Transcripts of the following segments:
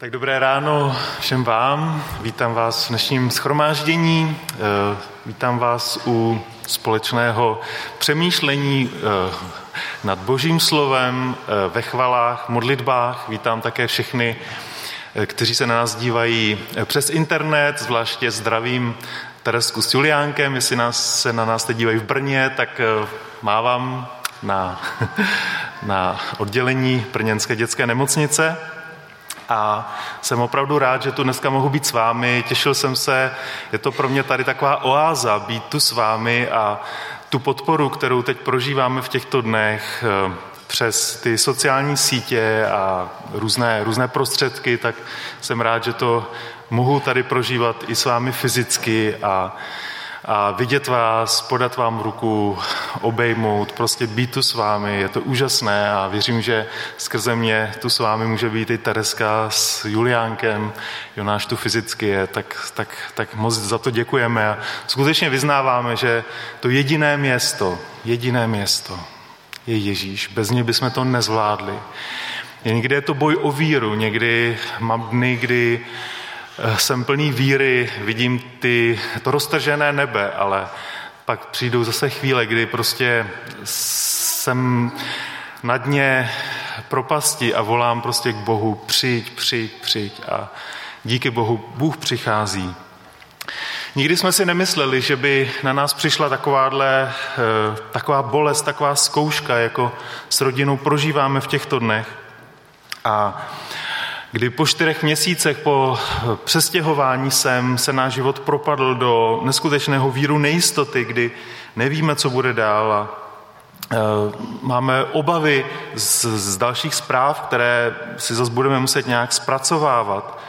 Tak dobré ráno všem vám. Vítám vás v dnešním schromáždění. Eh, vítám vás u společného přemýšlení eh, nad Božím slovem eh, ve chvalách, modlitbách. Vítám také všechny, kteří se na nás dívají přes internet, zvláště zdravím Teresku s Juliánkem. Jestli nás, se na nás teď dívají v Brně, tak mávám na, na oddělení Brněnské dětské nemocnice a jsem opravdu rád, že tu dneska mohu být s vámi. Těšil jsem se, je to pro mě tady taková oáza být tu s vámi a tu podporu, kterou teď prožíváme v těchto dnech eh, přes ty sociální sítě a různé, různé prostředky, tak jsem rád, že to mohu tady prožívat i s vámi fyzicky a a vidět vás, podat vám ruku, obejmout, prostě být tu s vámi, je to úžasné a věřím, že skrze mě tu s vámi může být i Tereska s Juliánkem, Jonáš tu fyzicky je, tak, tak, tak moc za to děkujeme a skutečně vyznáváme, že to jediné město, jediné město je Ježíš, bez něj bychom to nezvládli. Někdy je to boj o víru, někdy mám dny, kdy jsem plný víry, vidím ty, to roztržené nebe, ale pak přijdou zase chvíle, kdy prostě jsem na dně propasti a volám prostě k Bohu, přijď, přijď, přijď a díky Bohu Bůh přichází. Nikdy jsme si nemysleli, že by na nás přišla takováhle, eh, taková bolest, taková zkouška, jako s rodinou prožíváme v těchto dnech. A kdy po čtyřech měsících po přestěhování sem se náš život propadl do neskutečného víru nejistoty, kdy nevíme, co bude dál a e, máme obavy z, z dalších zpráv, které si zase budeme muset nějak zpracovávat.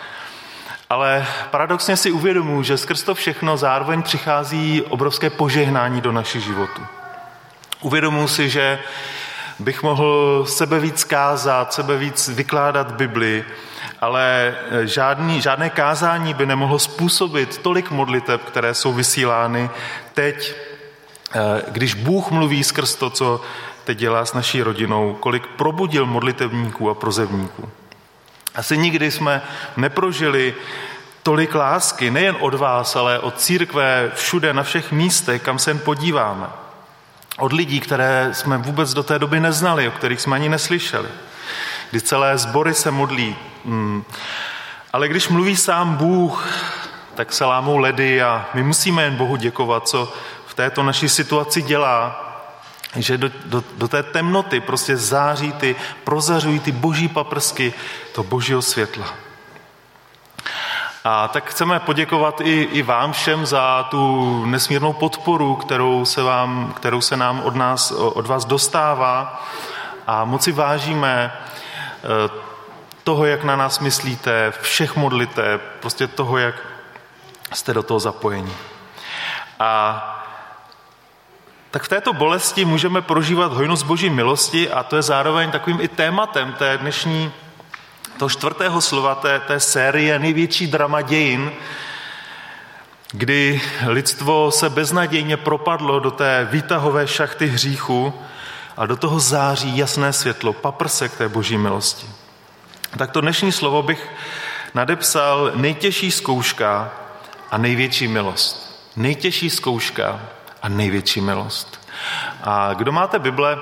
Ale paradoxně si uvědomuji, že skrz to všechno zároveň přichází obrovské požehnání do našich životů. Uvědomuji si, že bych mohl sebe víc kázat, sebe víc vykládat Bibli, ale eh, žádný, žádné kázání by nemohlo způsobit tolik modliteb, které jsou vysílány teď, eh, když Bůh mluví skrz to, co teď dělá s naší rodinou, kolik probudil modlitevníků a prozevníků. Asi nikdy jsme neprožili tolik lásky, nejen od vás, ale od církve všude, na všech místech, kam se jen podíváme. Od lidí, které jsme vůbec do té doby neznali, o kterých jsme ani neslyšeli. Kdy celé sbory se modlí Hmm. Ale když mluví sám Bůh, tak se lámou ledy a my musíme jen Bohu děkovat, co v této naší situaci dělá, že do, do, do té temnoty prostě září ty, prozařují ty boží paprsky to božího světla. A tak chceme poděkovat i, i vám všem za tu nesmírnou podporu, kterou se, vám, kterou se nám od, nás, od vás dostává a moci vážíme eh, toho, jak na nás myslíte, všech modlite, prostě toho, jak jste do toho zapojeni. A tak v této bolesti můžeme prožívat hojnost boží milosti a to je zároveň takovým i tématem té dnešní, toho čtvrtého slova té, té série největší drama dějin, kdy lidstvo se beznadějně propadlo do té výtahové šachty hříchu a do toho září jasné světlo, paprsek té boží milosti. Tak to dnešní slovo bych nadepsal nejtěžší zkouška a největší milost. Nejtěžší zkouška a největší milost. A kdo máte Bible,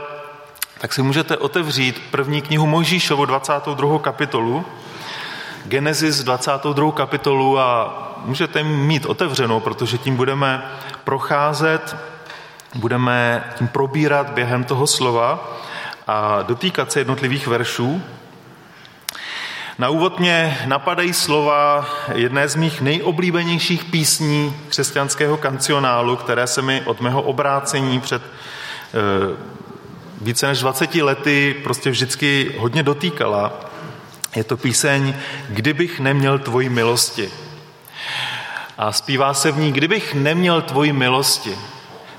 tak si můžete otevřít první knihu Mojžíšovu 22. kapitolu, Genesis 22. kapitolu a můžete mít otevřenou, protože tím budeme procházet, budeme tím probírat během toho slova a dotýkat se jednotlivých veršů. Na úvod mě napadají slova jedné z mých nejoblíbenějších písní křesťanského kancionálu, které se mi od mého obrácení před e, více než 20 lety prostě vždycky hodně dotýkala. Je to píseň Kdybych neměl tvoji milosti. A zpívá se v ní, kdybych neměl tvoji milosti,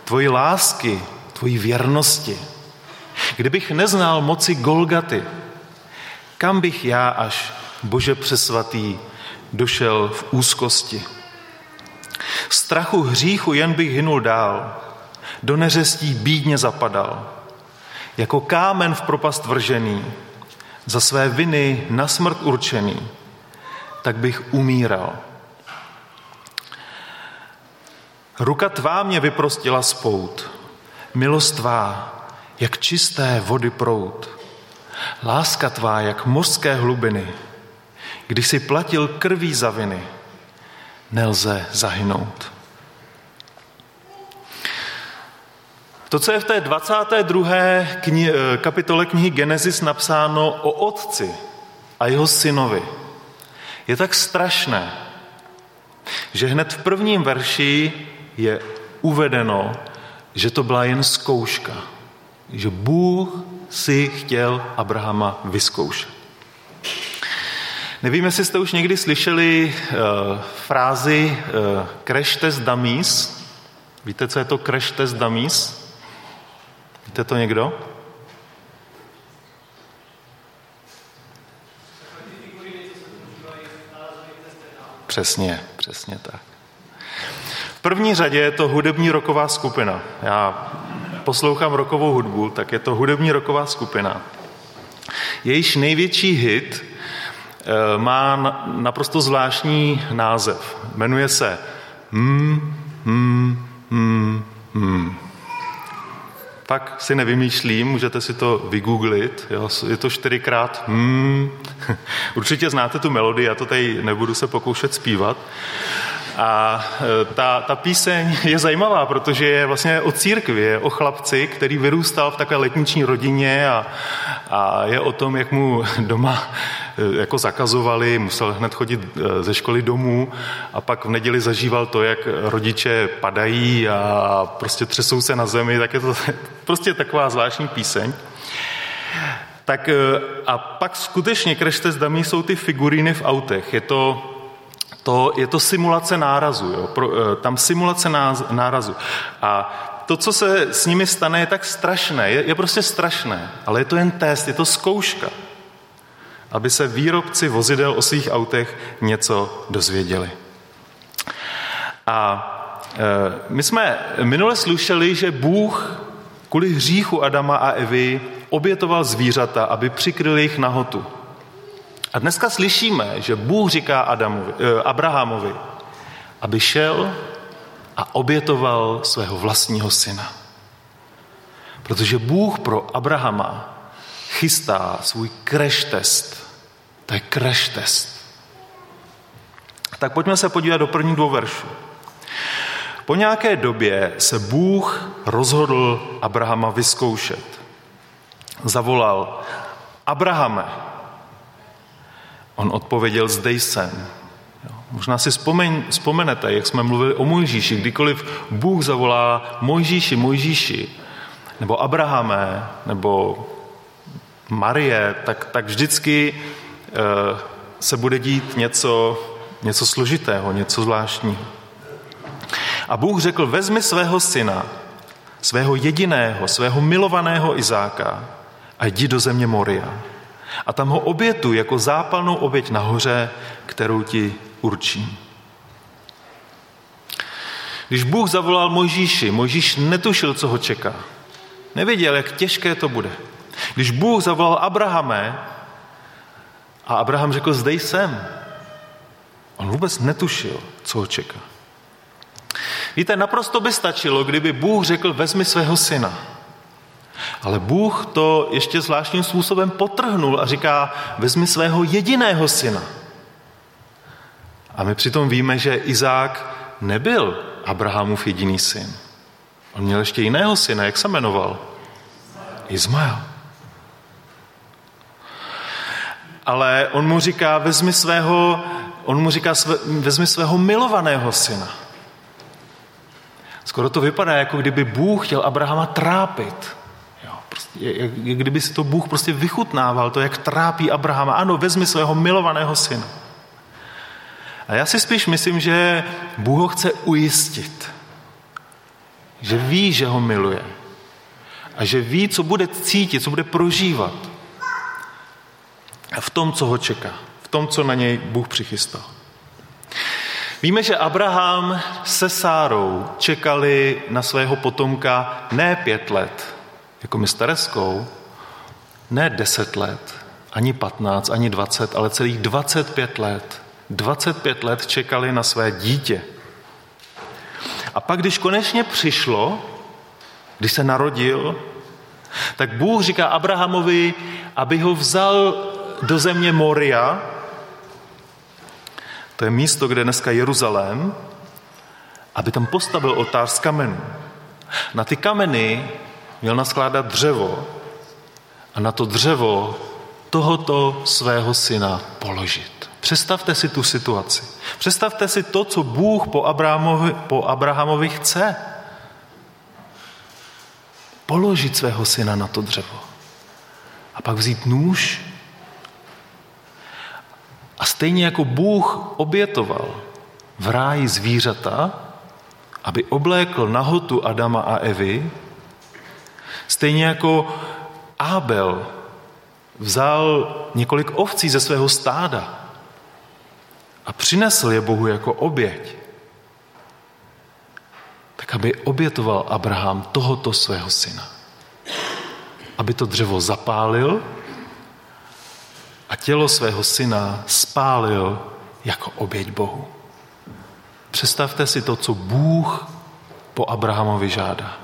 tvoji lásky, tvoji věrnosti, kdybych neznal moci Golgaty, kam bych já až, Bože přesvatý, došel v úzkosti? Strachu hříchu jen bych hynul dál, do neřestí bídně zapadal, jako kámen v propast vržený, za své viny na smrt určený. tak bych umíral. Ruka tvá mě vyprostila spout, milost tvá, jak čisté vody prout, láska tvá, jak mořské hlubiny, když si platil krví za viny, nelze zahynout. To, co je v té 22. Kni- kapitole knihy Genesis napsáno o otci a jeho synovi, je tak strašné, že hned v prvním verši je uvedeno, že to byla jen zkouška. Že Bůh si chtěl Abrahama vyzkoušet. Nevím, jestli jste už někdy slyšeli uh, frázi uh, crash test dummies. Víte, co je to crash test dummies? Víte to někdo? Přesně, přesně tak. V první řadě je to hudební roková skupina. Já poslouchám rokovou hudbu, tak je to hudební roková skupina. Jejíž největší hit eh, má naprosto zvláštní název. Jmenuje se Hmm, hmm, hmm, hmm. Pak si nevymýšlím, můžete si to vygooglit, jo, je to čtyřikrát hmm. Určitě znáte tu melodii, já to tady nebudu se pokoušet zpívat. A e, ta, ta píseň je zajímavá, protože je vlastně o církvi, je o chlapci, který vyrůstal v takové letniční rodině a, a je o tom, jak mu doma jako zakazovali, musel hned chodit e, ze školy domů a pak v neděli zažíval to, jak rodiče padají a prostě třesou se na zemi, tak je to prostě taková zvláštní píseň. Tak a pak skutečně s damí jsou ty figuríny v autech. Je to to, je to simulace nárazu. Jo? Pro, eh, tam simulace nárazu. A to, co se s nimi stane, je tak strašné. Je, je prostě strašné, ale je to jen test, je to zkouška, aby se výrobci vozidel o svých autech něco dozvěděli. A e, my jsme minule slyšeli, že Bůh kvůli hříchu Adama a Evy obětoval zvířata, aby přikryl jejich nahotu. A dneska slyšíme, že Bůh říká Adamovi, eh, Abrahamovi, aby šel a obětoval svého vlastního syna. Protože Bůh pro Abrahama chystá svůj crash test. To je crash test. Tak pojďme se podívat do prvních dvou veršů. Po nějaké době se Bůh rozhodl Abrahama vyzkoušet. Zavolal, Abrahame, On odpověděl, zde jsem. Možná si vzpomeň, vzpomenete, jak jsme mluvili o Mojžíši. Kdykoliv Bůh zavolá Mojžíši, Mojžíši, nebo Abrahame, nebo Marie, tak, tak vždycky e, se bude dít něco, něco složitého, něco zvláštního. A Bůh řekl, vezmi svého syna, svého jediného, svého milovaného Izáka a jdi do země Moria a tam ho obětu jako zápalnou oběť nahoře, kterou ti určím. Když Bůh zavolal Mojžíši, Mojžíš netušil, co ho čeká. Nevěděl, jak těžké to bude. Když Bůh zavolal Abrahame a Abraham řekl, zde jsem, on vůbec netušil, co ho čeká. Víte, naprosto by stačilo, kdyby Bůh řekl, vezmi svého syna. Ale Bůh to ještě zvláštním způsobem potrhnul a říká, vezmi svého jediného syna. A my přitom víme, že Izák nebyl Abrahamův jediný syn. On měl ještě jiného syna, jak se jmenoval? Izmael. Ale on mu říká, vezmi svého, on mu říká, vezmi svého milovaného syna. Skoro to vypadá, jako kdyby Bůh chtěl Abrahama trápit jak, jak kdyby si to Bůh prostě vychutnával, to, jak trápí Abrahama. Ano, vezmi svého milovaného syna. A já si spíš myslím, že Bůh ho chce ujistit. Že ví, že ho miluje. A že ví, co bude cítit, co bude prožívat. A v tom, co ho čeká. V tom, co na něj Bůh přichystal. Víme, že Abraham se Sárou čekali na svého potomka ne pět let, jako my stareskou, ne deset let, ani patnáct, ani dvacet, ale celých 25 let 25 let čekali na své dítě. A pak, když konečně přišlo, když se narodil, tak Bůh říká Abrahamovi, aby ho vzal do země Moria, to je místo, kde je dneska Jeruzalém, aby tam postavil oltář z kamenů. Na ty kameny měl naskládat dřevo a na to dřevo tohoto svého syna položit. Představte si tu situaci. Představte si to, co Bůh po Abrahamovi, po Abrahamovi chce. Položit svého syna na to dřevo. A pak vzít nůž. A stejně jako Bůh obětoval v ráji zvířata, aby oblékl nahotu Adama a Evy, stejně jako Ábel vzal několik ovcí ze svého stáda a přinesl je Bohu jako oběť, tak aby obětoval Abraham tohoto svého syna. Aby to dřevo zapálil tělo svého syna spálil jako oběť Bohu. Představte si to, co Bůh po Abrahamovi žádá.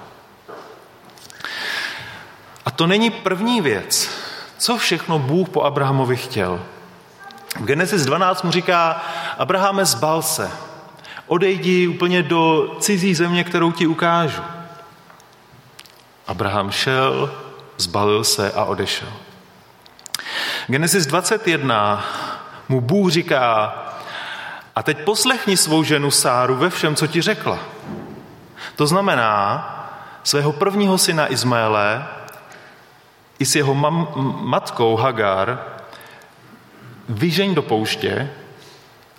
A to není první věc. Co všechno Bůh po Abrahamovi chtěl? V Genesis 12 mu říká, Abrahame, zbal se. Odejdi úplně do cizí země, kterou ti ukážu. Abraham šel, zbalil se a odešel. Genesis 21 mu Bůh říká, a teď poslechni svou ženu Sáru ve všem, co ti řekla. To znamená, svého prvního syna Izmaele i s jeho mam, matkou Hagar vyžeň do pouště,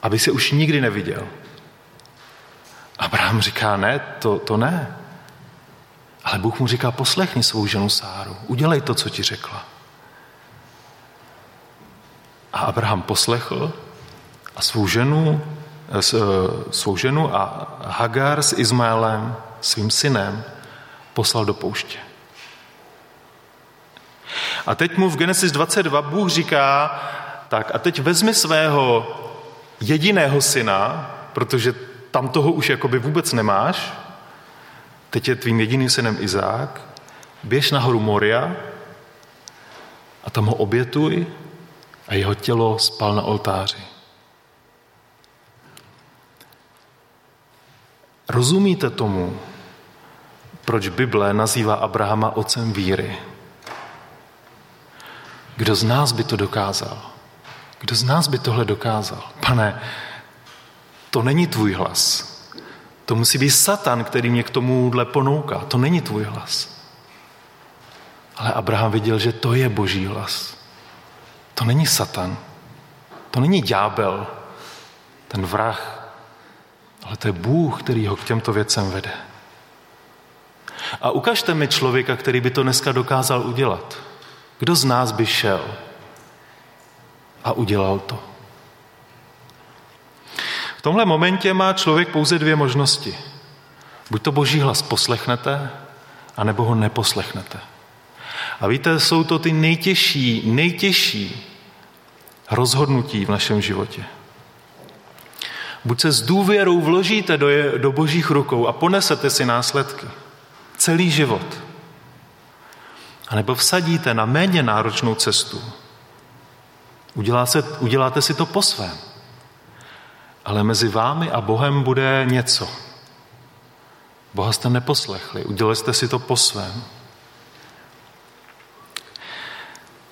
aby se už nikdy neviděl. Abraham říká, ne, to, to ne. Ale Bůh mu říká, poslechni svou ženu Sáru, udělej to, co ti řekla. A Abraham poslechl a svou ženu, eh, eh, svou ženu a Hagar s Izmaelem, svým synem, poslal do pouště. A teď mu v Genesis 22 Bůh říká, tak a teď vezmi svého jediného syna, protože tam toho už jakoby vůbec nemáš, teď je tvým jediným synem Izák, běž nahoru Moria a tam ho obětuj a jeho tělo spal na oltáři. Rozumíte tomu, proč Bible nazývá Abrahama otcem víry? Kdo z nás by to dokázal? Kdo z nás by tohle dokázal? Pane, to není tvůj hlas. To musí být Satan, který mě k tomuhle ponouká. To není tvůj hlas. Ale Abraham viděl, že to je boží hlas. To není Satan. To není ďábel, ten vrah. Ale to je Bůh, který ho k těmto věcem vede. A ukažte mi člověka, který by to dneska dokázal udělat. Kdo z nás by šel a udělal to? V tomhle momentě má člověk pouze dvě možnosti. Buď to boží hlas poslechnete, anebo ho neposlechnete. A víte, jsou to ty nejtěžší, nejtěžší rozhodnutí v našem životě. Buď se s důvěrou vložíte do, je, do božích rukou a ponesete si následky. Celý život. A nebo vsadíte na méně náročnou cestu. Udělá se, uděláte si to po svém. Ale mezi vámi a Bohem bude něco. Boha jste neposlechli, udělali jste si to po svém.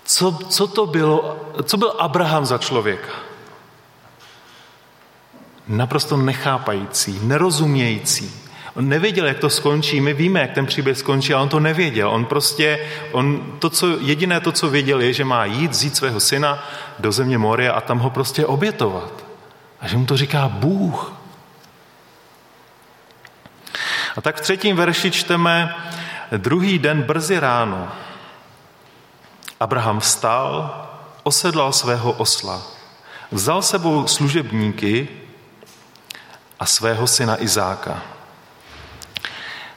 Co, co to bylo, co byl Abraham za člověka? Naprosto nechápající, nerozumějící, On nevěděl, jak to skončí. My víme, jak ten příběh skončí, ale on to nevěděl. On prostě, on to, co, jediné to, co věděl, je, že má jít, vzít svého syna do země Moria a tam ho prostě obětovat. A že mu to říká Bůh. A tak v třetím verši čteme, druhý den brzy ráno Abraham vstal, osedlal svého osla, vzal sebou služebníky a svého syna Izáka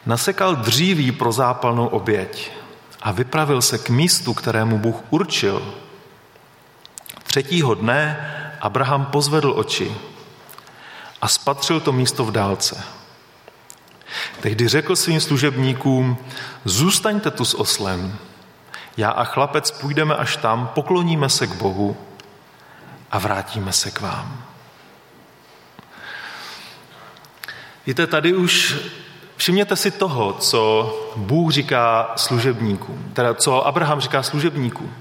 nasekal dříví pro zápalnou oběť a vypravil se k místu, kterému Bůh určil. Třetího dne Abraham pozvedl oči a spatřil to místo v dálce. Tehdy řekl svým služebníkům, zůstaňte tu s oslem, já a chlapec půjdeme až tam, pokloníme se k Bohu a vrátíme se k vám. Víte, tady už všimněte si toho, co Bůh říká služebníkům, teda co Abraham říká služebníkům.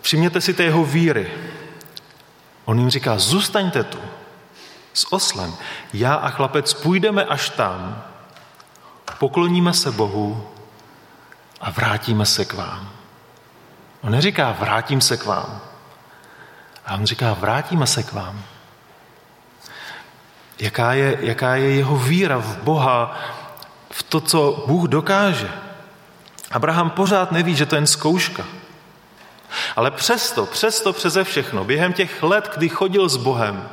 Všimněte si té jeho víry. On jim říká, zůstaňte tu s oslem. Já a chlapec půjdeme až tam, pokloníme se Bohu a vrátíme se k vám. On neříká, vrátím se k vám. A on říká, vrátíme se k vám. Jaká je, jaká je jeho víra v Boha, v to, co Bůh dokáže. Abraham pořád neví, že to je jen zkouška. Ale přesto, přesto přeze všechno, během těch let, kdy chodil s Bohem,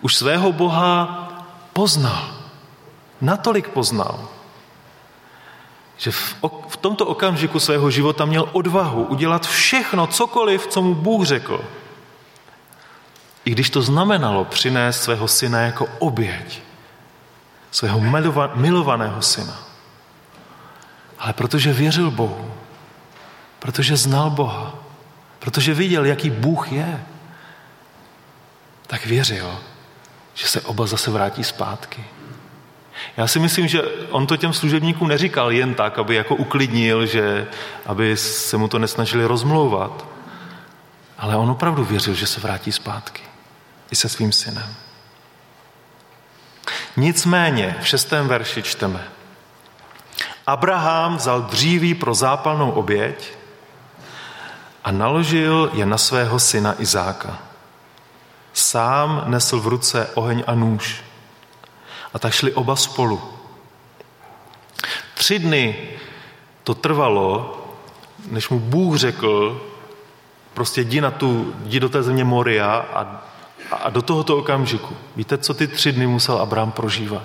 už svého Boha poznal. Natolik poznal, že v, v tomto okamžiku svého života měl odvahu udělat všechno, cokoliv, co mu Bůh řekl. I když to znamenalo přinést svého syna jako oběť, svého milovaného syna. Ale protože věřil Bohu, protože znal Boha, protože viděl, jaký Bůh je, tak věřil, že se oba zase vrátí zpátky. Já si myslím, že on to těm služebníkům neříkal jen tak, aby jako uklidnil, že aby se mu to nesnažili rozmlouvat. Ale on opravdu věřil, že se vrátí zpátky. I se svým synem. Nicméně v šestém verši čteme. Abraham vzal dříví pro zápalnou oběť a naložil je na svého syna Izáka. Sám nesl v ruce oheň a nůž. A tak šli oba spolu. Tři dny to trvalo, než mu Bůh řekl, prostě jdi, na tu, jdi do té země Moria a, a do tohoto okamžiku. Víte, co ty tři dny musel Abraham prožívat?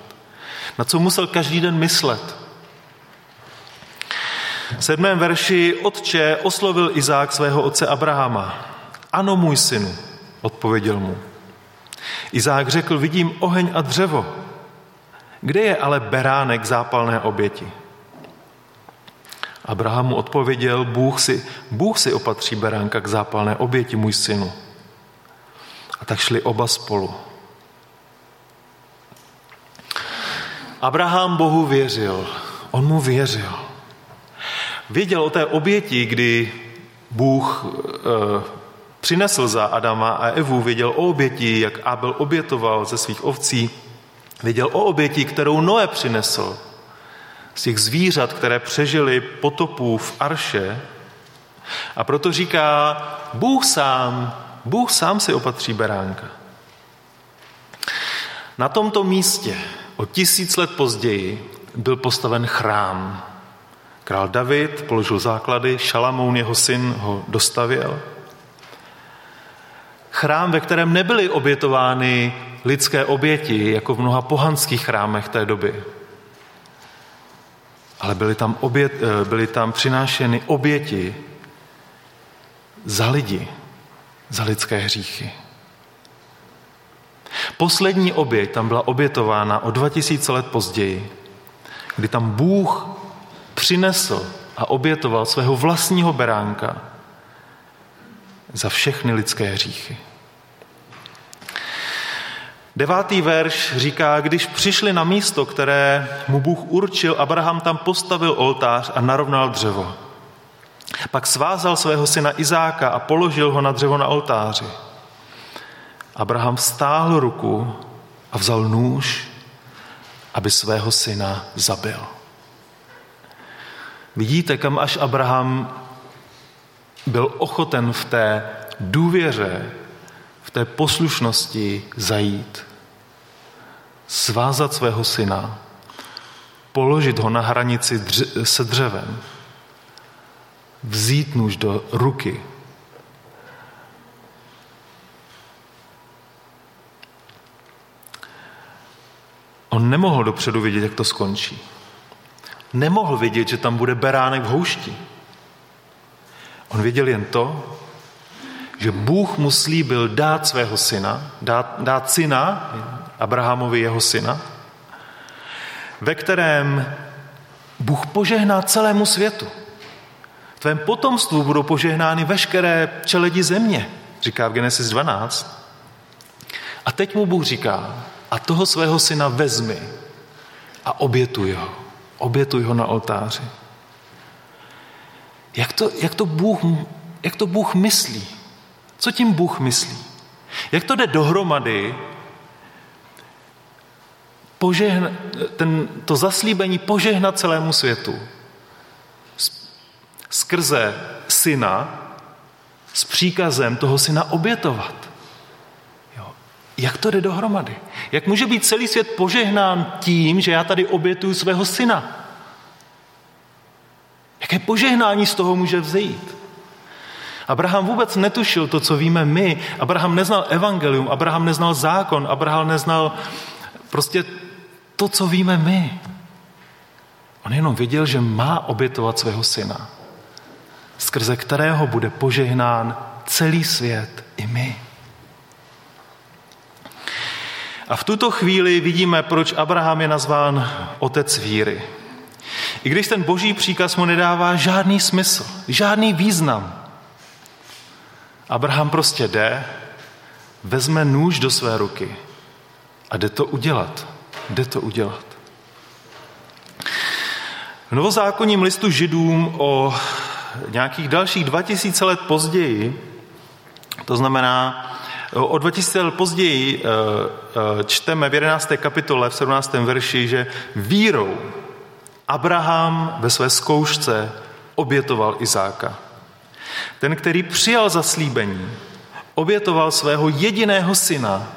Na co musel každý den myslet? V sedmém verši otče oslovil Izák svého otce Abrahama. Ano, můj synu, odpověděl mu. Izák řekl, vidím oheň a dřevo, kde je ale beránek zápalné oběti? Abraham mu odpověděl, Bůh si, Bůh si opatří beránka k zápalné oběti, můj synu. A tak šli oba spolu. Abraham Bohu věřil. On mu věřil. Věděl o té oběti, kdy Bůh e, přinesl za Adama a Evu, věděl o oběti, jak Abel obětoval ze svých ovcí Věděl o oběti, kterou Noé přinesl z těch zvířat, které přežili potopu v Arše. A proto říká, Bůh sám, Bůh sám si opatří beránka. Na tomto místě o tisíc let později byl postaven chrám. Král David položil základy, Šalamoun, jeho syn, ho dostavěl. Chrám, ve kterém nebyly obětovány lidské oběti, jako v mnoha pohanských chrámech té doby. Ale byly tam, obět, eh, byly tam přinášeny oběti za lidi, za lidské hříchy. Poslední oběť tam byla obětována o 2000 let později, kdy tam Bůh přinesl a obětoval svého vlastního beránka za všechny lidské hříchy. Devátý verš říká, když přišli na místo, které mu Bůh určil, Abraham tam postavil oltář a narovnal dřevo. Pak svázal svého syna Izáka a položil ho na dřevo na oltáři. Abraham stáhl ruku a vzal nůž, aby svého syna zabil. Vidíte, kam až Abraham byl ochoten v té důvěře, v té poslušnosti zajít svázat svého syna, položit ho na hranici dř- se dřevem, vzít nůž do ruky. On nemohl dopředu vidět, jak to skončí. Nemohl vidět, že tam bude beránek v houšti. On věděl jen to, že Bůh mu slíbil dát svého syna, dát, dát syna, Abrahamovi jeho syna, ve kterém Bůh požehná celému světu. V tvém potomstvu budou požehnány veškeré čeledi země, říká v Genesis 12. A teď mu Bůh říká, a toho svého syna vezmi a obětuj ho. Obětuj ho na oltáři. Jak to, jak to, Bůh, jak to Bůh myslí? Co tím Bůh myslí? Jak to jde dohromady požehna, ten, to zaslíbení požehnat celému světu skrze syna s příkazem toho syna obětovat. Jo. Jak to jde dohromady? Jak může být celý svět požehnán tím, že já tady obětuju svého syna? Jaké požehnání z toho může vzejít? Abraham vůbec netušil to, co víme my. Abraham neznal evangelium, Abraham neznal zákon, Abraham neznal prostě to, co víme my. On jenom věděl, že má obětovat svého syna, skrze kterého bude požehnán celý svět i my. A v tuto chvíli vidíme, proč Abraham je nazván otec víry. I když ten boží příkaz mu nedává žádný smysl, žádný význam. Abraham prostě jde, vezme nůž do své ruky a jde to udělat. Jde to udělat. V novozákonním listu židům o nějakých dalších 2000 let později, to znamená o 2000 let později eh, eh, čteme v 11. kapitole v 17. verši, že vírou Abraham ve své zkoušce obětoval Izáka. Ten, který přijal zaslíbení, obětoval svého jediného syna,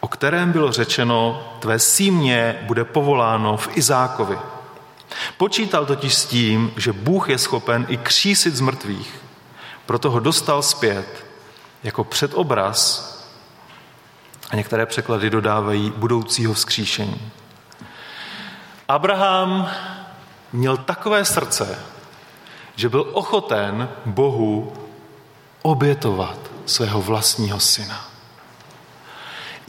o kterém bylo řečeno, tvé símě bude povoláno v Izákovi. Počítal totiž s tím, že Bůh je schopen i křísit z mrtvých. Proto ho dostal zpět jako předobraz a některé překlady dodávají budoucího vzkříšení. Abraham měl takové srdce, že byl ochoten Bohu obětovat svého vlastního syna.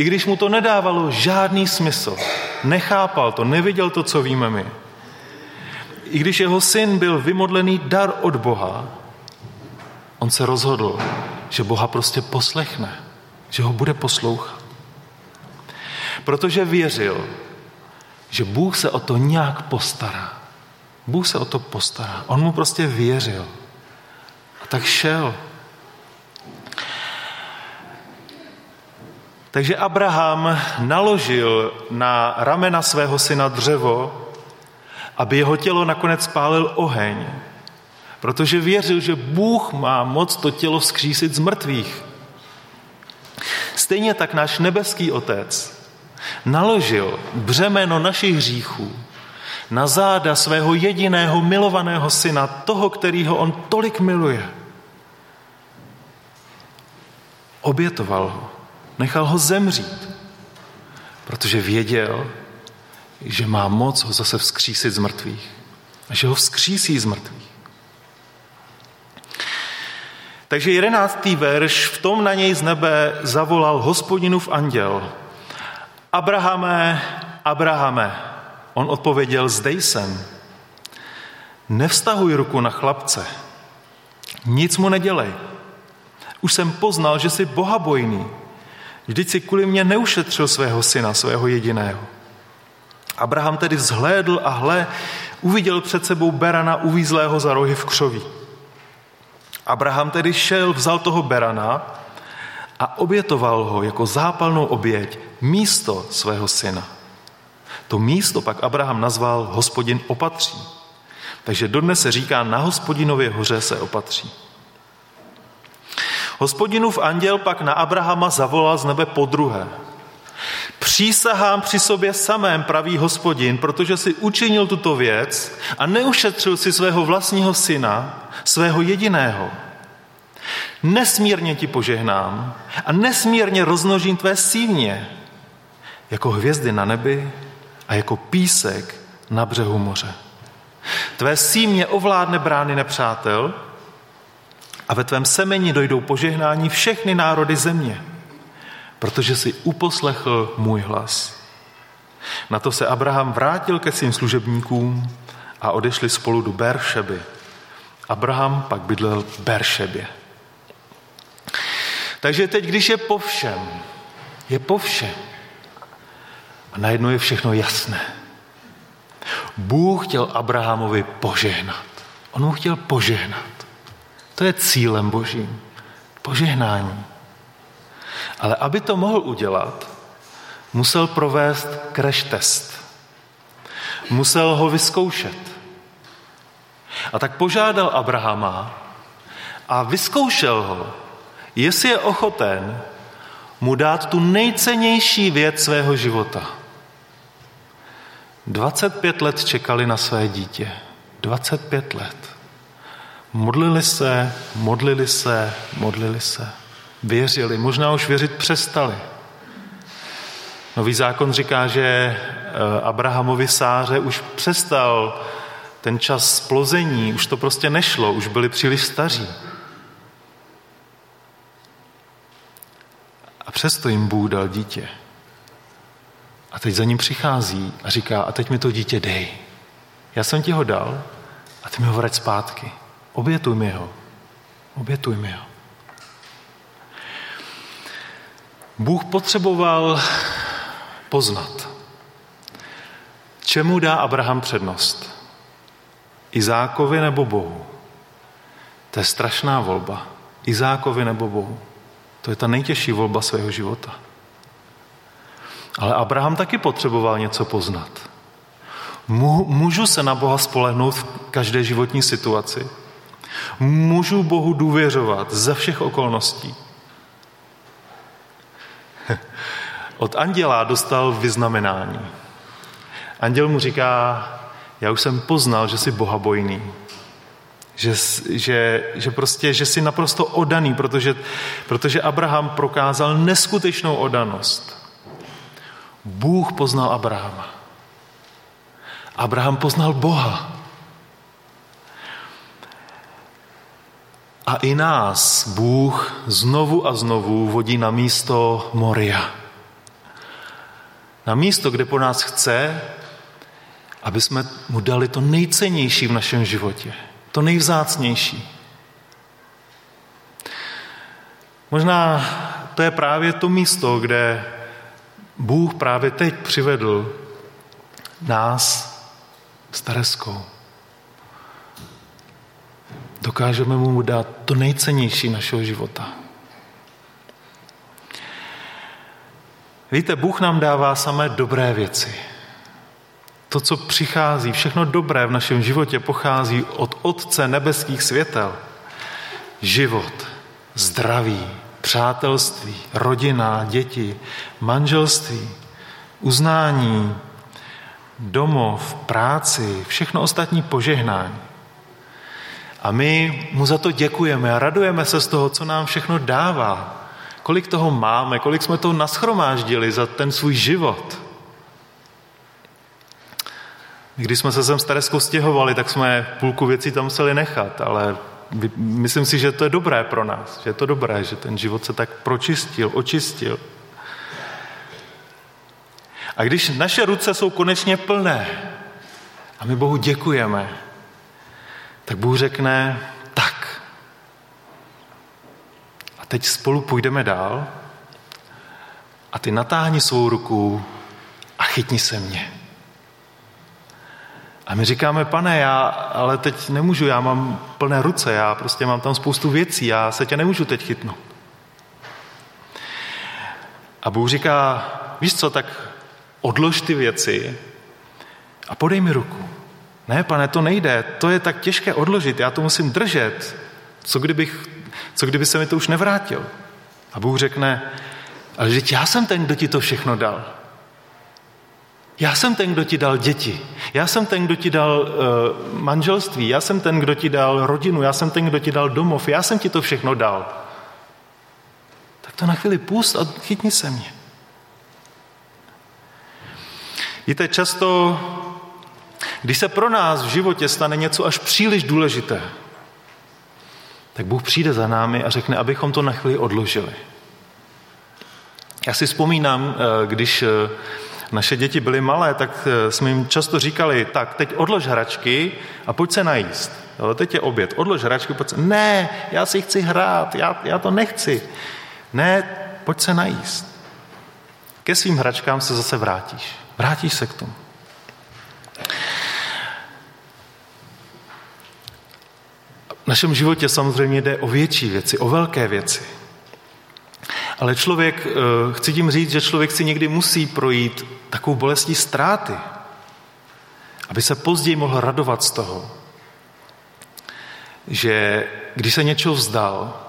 I když mu to nedávalo žádný smysl, nechápal to, neviděl to, co víme my. I když jeho syn byl vymodlený dar od Boha, on se rozhodl, že Boha prostě poslechne, že ho bude poslouchat. Protože věřil, že Bůh se o to nějak postará. Bůh se o to postará. On mu prostě věřil. A tak šel. Takže Abraham naložil na ramena svého syna dřevo, aby jeho tělo nakonec spálil oheň, protože věřil, že Bůh má moc to tělo vzkřísit z mrtvých. Stejně tak náš nebeský Otec naložil břemeno našich hříchů na záda svého jediného milovaného syna, toho, kterýho on tolik miluje. Obětoval ho, nechal ho zemřít, protože věděl, že má moc ho zase vzkřísit z mrtvých. A že ho vzkřísí z mrtvých. Takže jedenáctý verš, v tom na něj z nebe zavolal hospodinův anděl. Abrahame, Abrahame. On odpověděl, zde jsem. Nevztahuj ruku na chlapce. Nic mu nedělej. Už jsem poznal, že jsi bohabojný. Vždyť si kvůli mě neušetřil svého syna, svého jediného. Abraham tedy vzhlédl a hle, uviděl před sebou berana uvízlého za rohy v křoví. Abraham tedy šel, vzal toho berana a obětoval ho jako zápalnou oběť místo svého syna. To místo pak Abraham nazval hospodin opatří. Takže dodnes se říká, na hospodinově hoře se opatří. Hospodinův anděl pak na Abrahama zavolal z nebe po druhé. Přísahám při sobě samém, pravý hospodin, protože si učinil tuto věc a neušetřil si svého vlastního syna, svého jediného. Nesmírně ti požehnám a nesmírně roznožím tvé sívně, jako hvězdy na nebi a jako písek na břehu moře. Tvé símě ovládne brány nepřátel a ve tvém semeni dojdou požehnání všechny národy země, protože si uposlechl můj hlas. Na to se Abraham vrátil ke svým služebníkům a odešli spolu do Beršeby. Abraham pak bydlel v Beršebě. Takže teď, když je po všem, je po všem. A najednou je všechno jasné. Bůh chtěl Abrahamovi požehnat. On mu chtěl požehnat. To je cílem božím. Požehnání. Ale aby to mohl udělat, musel provést crash test. Musel ho vyzkoušet. A tak požádal Abrahama a vyzkoušel ho, jestli je ochoten mu dát tu nejcennější věc svého života. 25 let čekali na své dítě. 25 let. Modlili se, modlili se, modlili se. Věřili, možná už věřit přestali. Nový zákon říká, že eh, Abrahamovi Sáře už přestal ten čas splození, už to prostě nešlo, už byli příliš staří. A přesto jim Bůh dal dítě. A teď za ním přichází a říká, a teď mi to dítě dej. Já jsem ti ho dal a ty mi ho vrať zpátky. Obětuj mi ho. Obětuj mi ho. Bůh potřeboval poznat, čemu dá Abraham přednost. Izákovi nebo Bohu. To je strašná volba. Izákovi nebo Bohu. To je ta nejtěžší volba svého života. Ale Abraham taky potřeboval něco poznat. Můžu se na Boha spolehnout v každé životní situaci. Můžu Bohu důvěřovat ze všech okolností. Od anděla dostal vyznamenání. Anděl mu říká, já už jsem poznal, že jsi bohabojný. Že, že, že prostě, že jsi naprosto odaný, protože, protože Abraham prokázal neskutečnou odanost. Bůh poznal Abrahama. Abraham poznal Boha. A i nás Bůh znovu a znovu vodí na místo Moria. Na místo, kde po nás chce, aby jsme mu dali to nejcennější v našem životě. To nejvzácnější. Možná to je právě to místo, kde Bůh právě teď přivedl nás s Tereskou. Dokážeme mu dát to nejcennější našeho života. Víte, Bůh nám dává samé dobré věci. To, co přichází, všechno dobré v našem životě pochází od Otce nebeských světel. Život, zdraví, přátelství, rodina, děti, manželství, uznání, domov, práci, všechno ostatní požehnání. A my mu za to děkujeme a radujeme se z toho, co nám všechno dává. Kolik toho máme, kolik jsme to naschromáždili za ten svůj život. Když jsme se sem s Tereskou stěhovali, tak jsme půlku věcí tam museli nechat, ale myslím si, že to je dobré pro nás, že je to dobré, že ten život se tak pročistil, očistil. A když naše ruce jsou konečně plné a my Bohu děkujeme, tak Bůh řekne, tak. A teď spolu půjdeme dál a ty natáhni svou ruku a chytni se mě. A my říkáme, pane, já ale teď nemůžu, já mám plné ruce, já prostě mám tam spoustu věcí, já se tě nemůžu teď chytnout. A Bůh říká, víš co, tak odlož ty věci a podej mi ruku. Ne, pane, to nejde, to je tak těžké odložit, já to musím držet. Co, kdybych, co kdyby se mi to už nevrátil? A Bůh řekne, ale že já jsem ten, kdo ti to všechno dal. Já jsem ten, kdo ti dal děti. Já jsem ten, kdo ti dal uh, manželství. Já jsem ten, kdo ti dal rodinu. Já jsem ten, kdo ti dal domov. Já jsem ti to všechno dal. Tak to na chvíli pust a chytni se mě. Víte, často, když se pro nás v životě stane něco až příliš důležité, tak Bůh přijde za námi a řekne, abychom to na chvíli odložili. Já si vzpomínám, eh, když eh, naše děti byly malé, tak eh, jsme jim často říkali, tak teď odlož hračky a pojď se najíst. Jo, teď je oběd, odlož hračky, pojď se... Ne, já si chci hrát, já, já to nechci. Ne, pojď se najíst. Ke svým hračkám se zase vrátíš. Vrátíš se k tomu. V našem životě samozřejmě jde o větší věci, o velké věci. Ale člověk, eh, chci tím říct, že člověk si někdy musí projít takovou bolestí ztráty, aby se později mohl radovat z toho, že když se něčeho vzdal,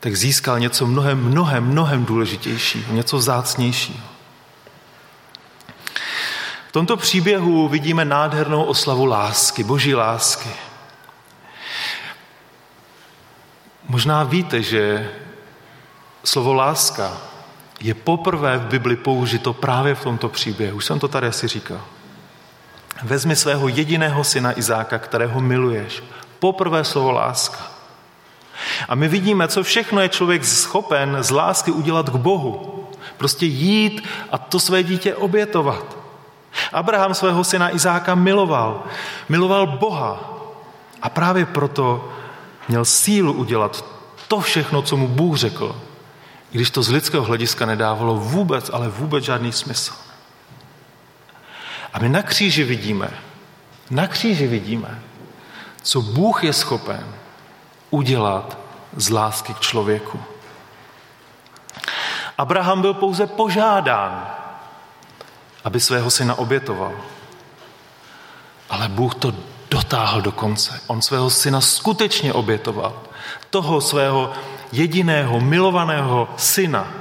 tak získal něco mnohem, mnohem, mnohem důležitějšího, něco vzácnějšího. V tomto příběhu vidíme nádhernou oslavu lásky, boží lásky. Možná víte, že slovo láska je poprvé v Bibli použito právě v tomto příběhu. Už jsem to tady asi říkal. Vezmi svého jediného syna Izáka, kterého miluješ. Poprvé slovo láska. A my vidíme, co všechno je člověk schopen z lásky udělat k Bohu. Prostě jít a to své dítě obětovat. Abraham svého syna Izáka miloval. Miloval Boha. A právě proto měl sílu udělat to všechno, co mu Bůh řekl když to z lidského hlediska nedávalo vůbec, ale vůbec žádný smysl. A my na kříži vidíme, na kříži vidíme, co Bůh je schopen udělat z lásky k člověku. Abraham byl pouze požádán, aby svého syna obětoval. Ale Bůh to dotáhl do konce. On svého syna skutečně obětoval. Toho svého jediného milovaného syna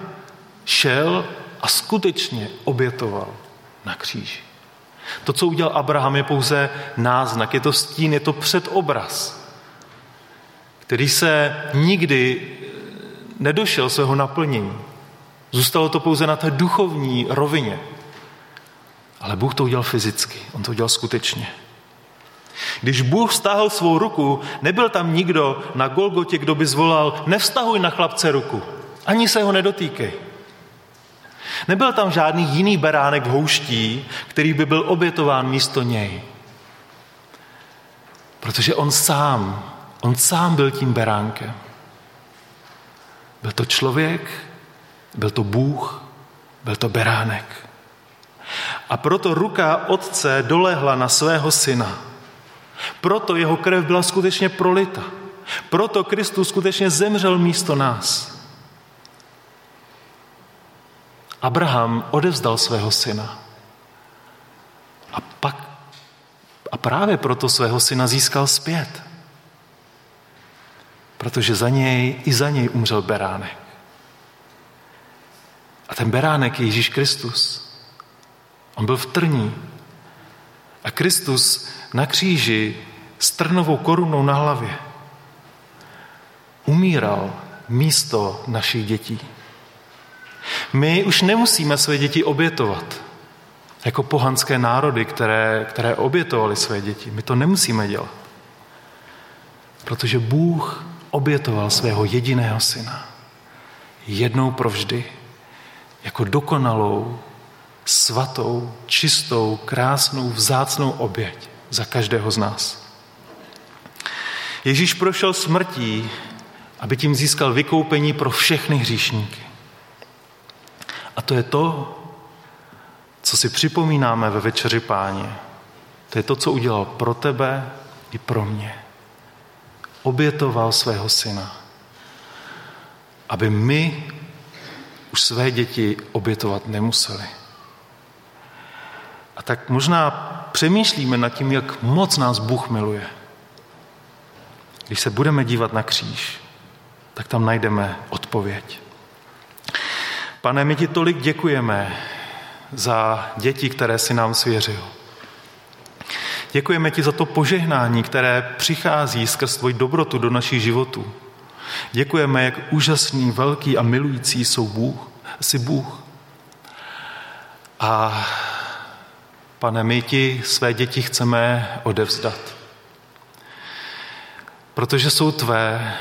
šel a skutečně obětoval na kříži. To, co udělal Abraham, je pouze náznak, je to stín, je to předobraz, který se nikdy nedošel svého naplnění. Zůstalo to pouze na té duchovní rovině. Ale Bůh to udělal fyzicky, on to udělal skutečně. Když Bůh vztahl svou ruku, nebyl tam nikdo na Golgotě, kdo by zvolal, nevztahuj na chlapce ruku, ani se ho nedotýkej. Nebyl tam žádný jiný beránek v houští, který by byl obětován místo něj. Protože on sám, on sám byl tím beránkem. Byl to člověk, byl to Bůh, byl to beránek. A proto ruka otce dolehla na svého syna. Proto jeho krev byla skutečně prolita. Proto Kristus skutečně zemřel místo nás. Abraham odevzdal svého syna. A pak a právě proto svého syna získal zpět. Protože za něj, i za něj umřel beránek. A ten beránek je Ježíš Kristus. On byl v trní. A Kristus na kříži s trnovou korunou na hlavě umíral místo našich dětí. My už nemusíme své děti obětovat jako pohanské národy, které, které obětovaly své děti. My to nemusíme dělat. Protože Bůh obětoval svého jediného syna. Jednou provždy. Jako dokonalou, svatou, čistou, krásnou, vzácnou oběť za každého z nás. Ježíš prošel smrtí, aby tím získal vykoupení pro všechny hříšníky. A to je to, co si připomínáme ve večeři páně. To je to, co udělal pro tebe i pro mě. Obětoval svého syna, aby my už své děti obětovat nemuseli. A tak možná přemýšlíme nad tím, jak moc nás Bůh miluje. Když se budeme dívat na kříž, tak tam najdeme odpověď. Pane, my ti tolik děkujeme za děti, které si nám svěřil. Děkujeme ti za to požehnání, které přichází skrz tvoji dobrotu do našich životů. Děkujeme, jak úžasný, velký a milující jsou Bůh, jsi Bůh. A Pane, my ti své děti chceme odevzdat. protože jsou tvé,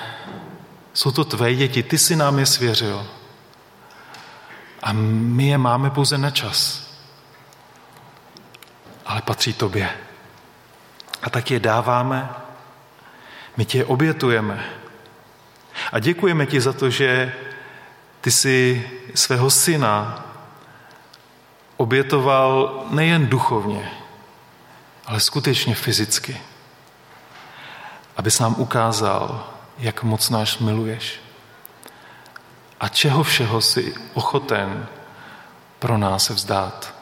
jsou to tvé děti, ty si nám je svěřil. A my je máme pouze na čas. Ale patří tobě. A tak je dáváme, my tě obětujeme. A děkujeme ti za to, že ty jsi svého syna obětoval nejen duchovně, ale skutečně fyzicky. Abys nám ukázal, jak moc náš miluješ a čeho všeho si ochoten pro nás vzdát.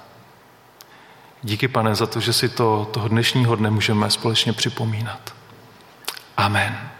Díky, pane, za to, že si to toho dnešního dne můžeme společně připomínat. Amen.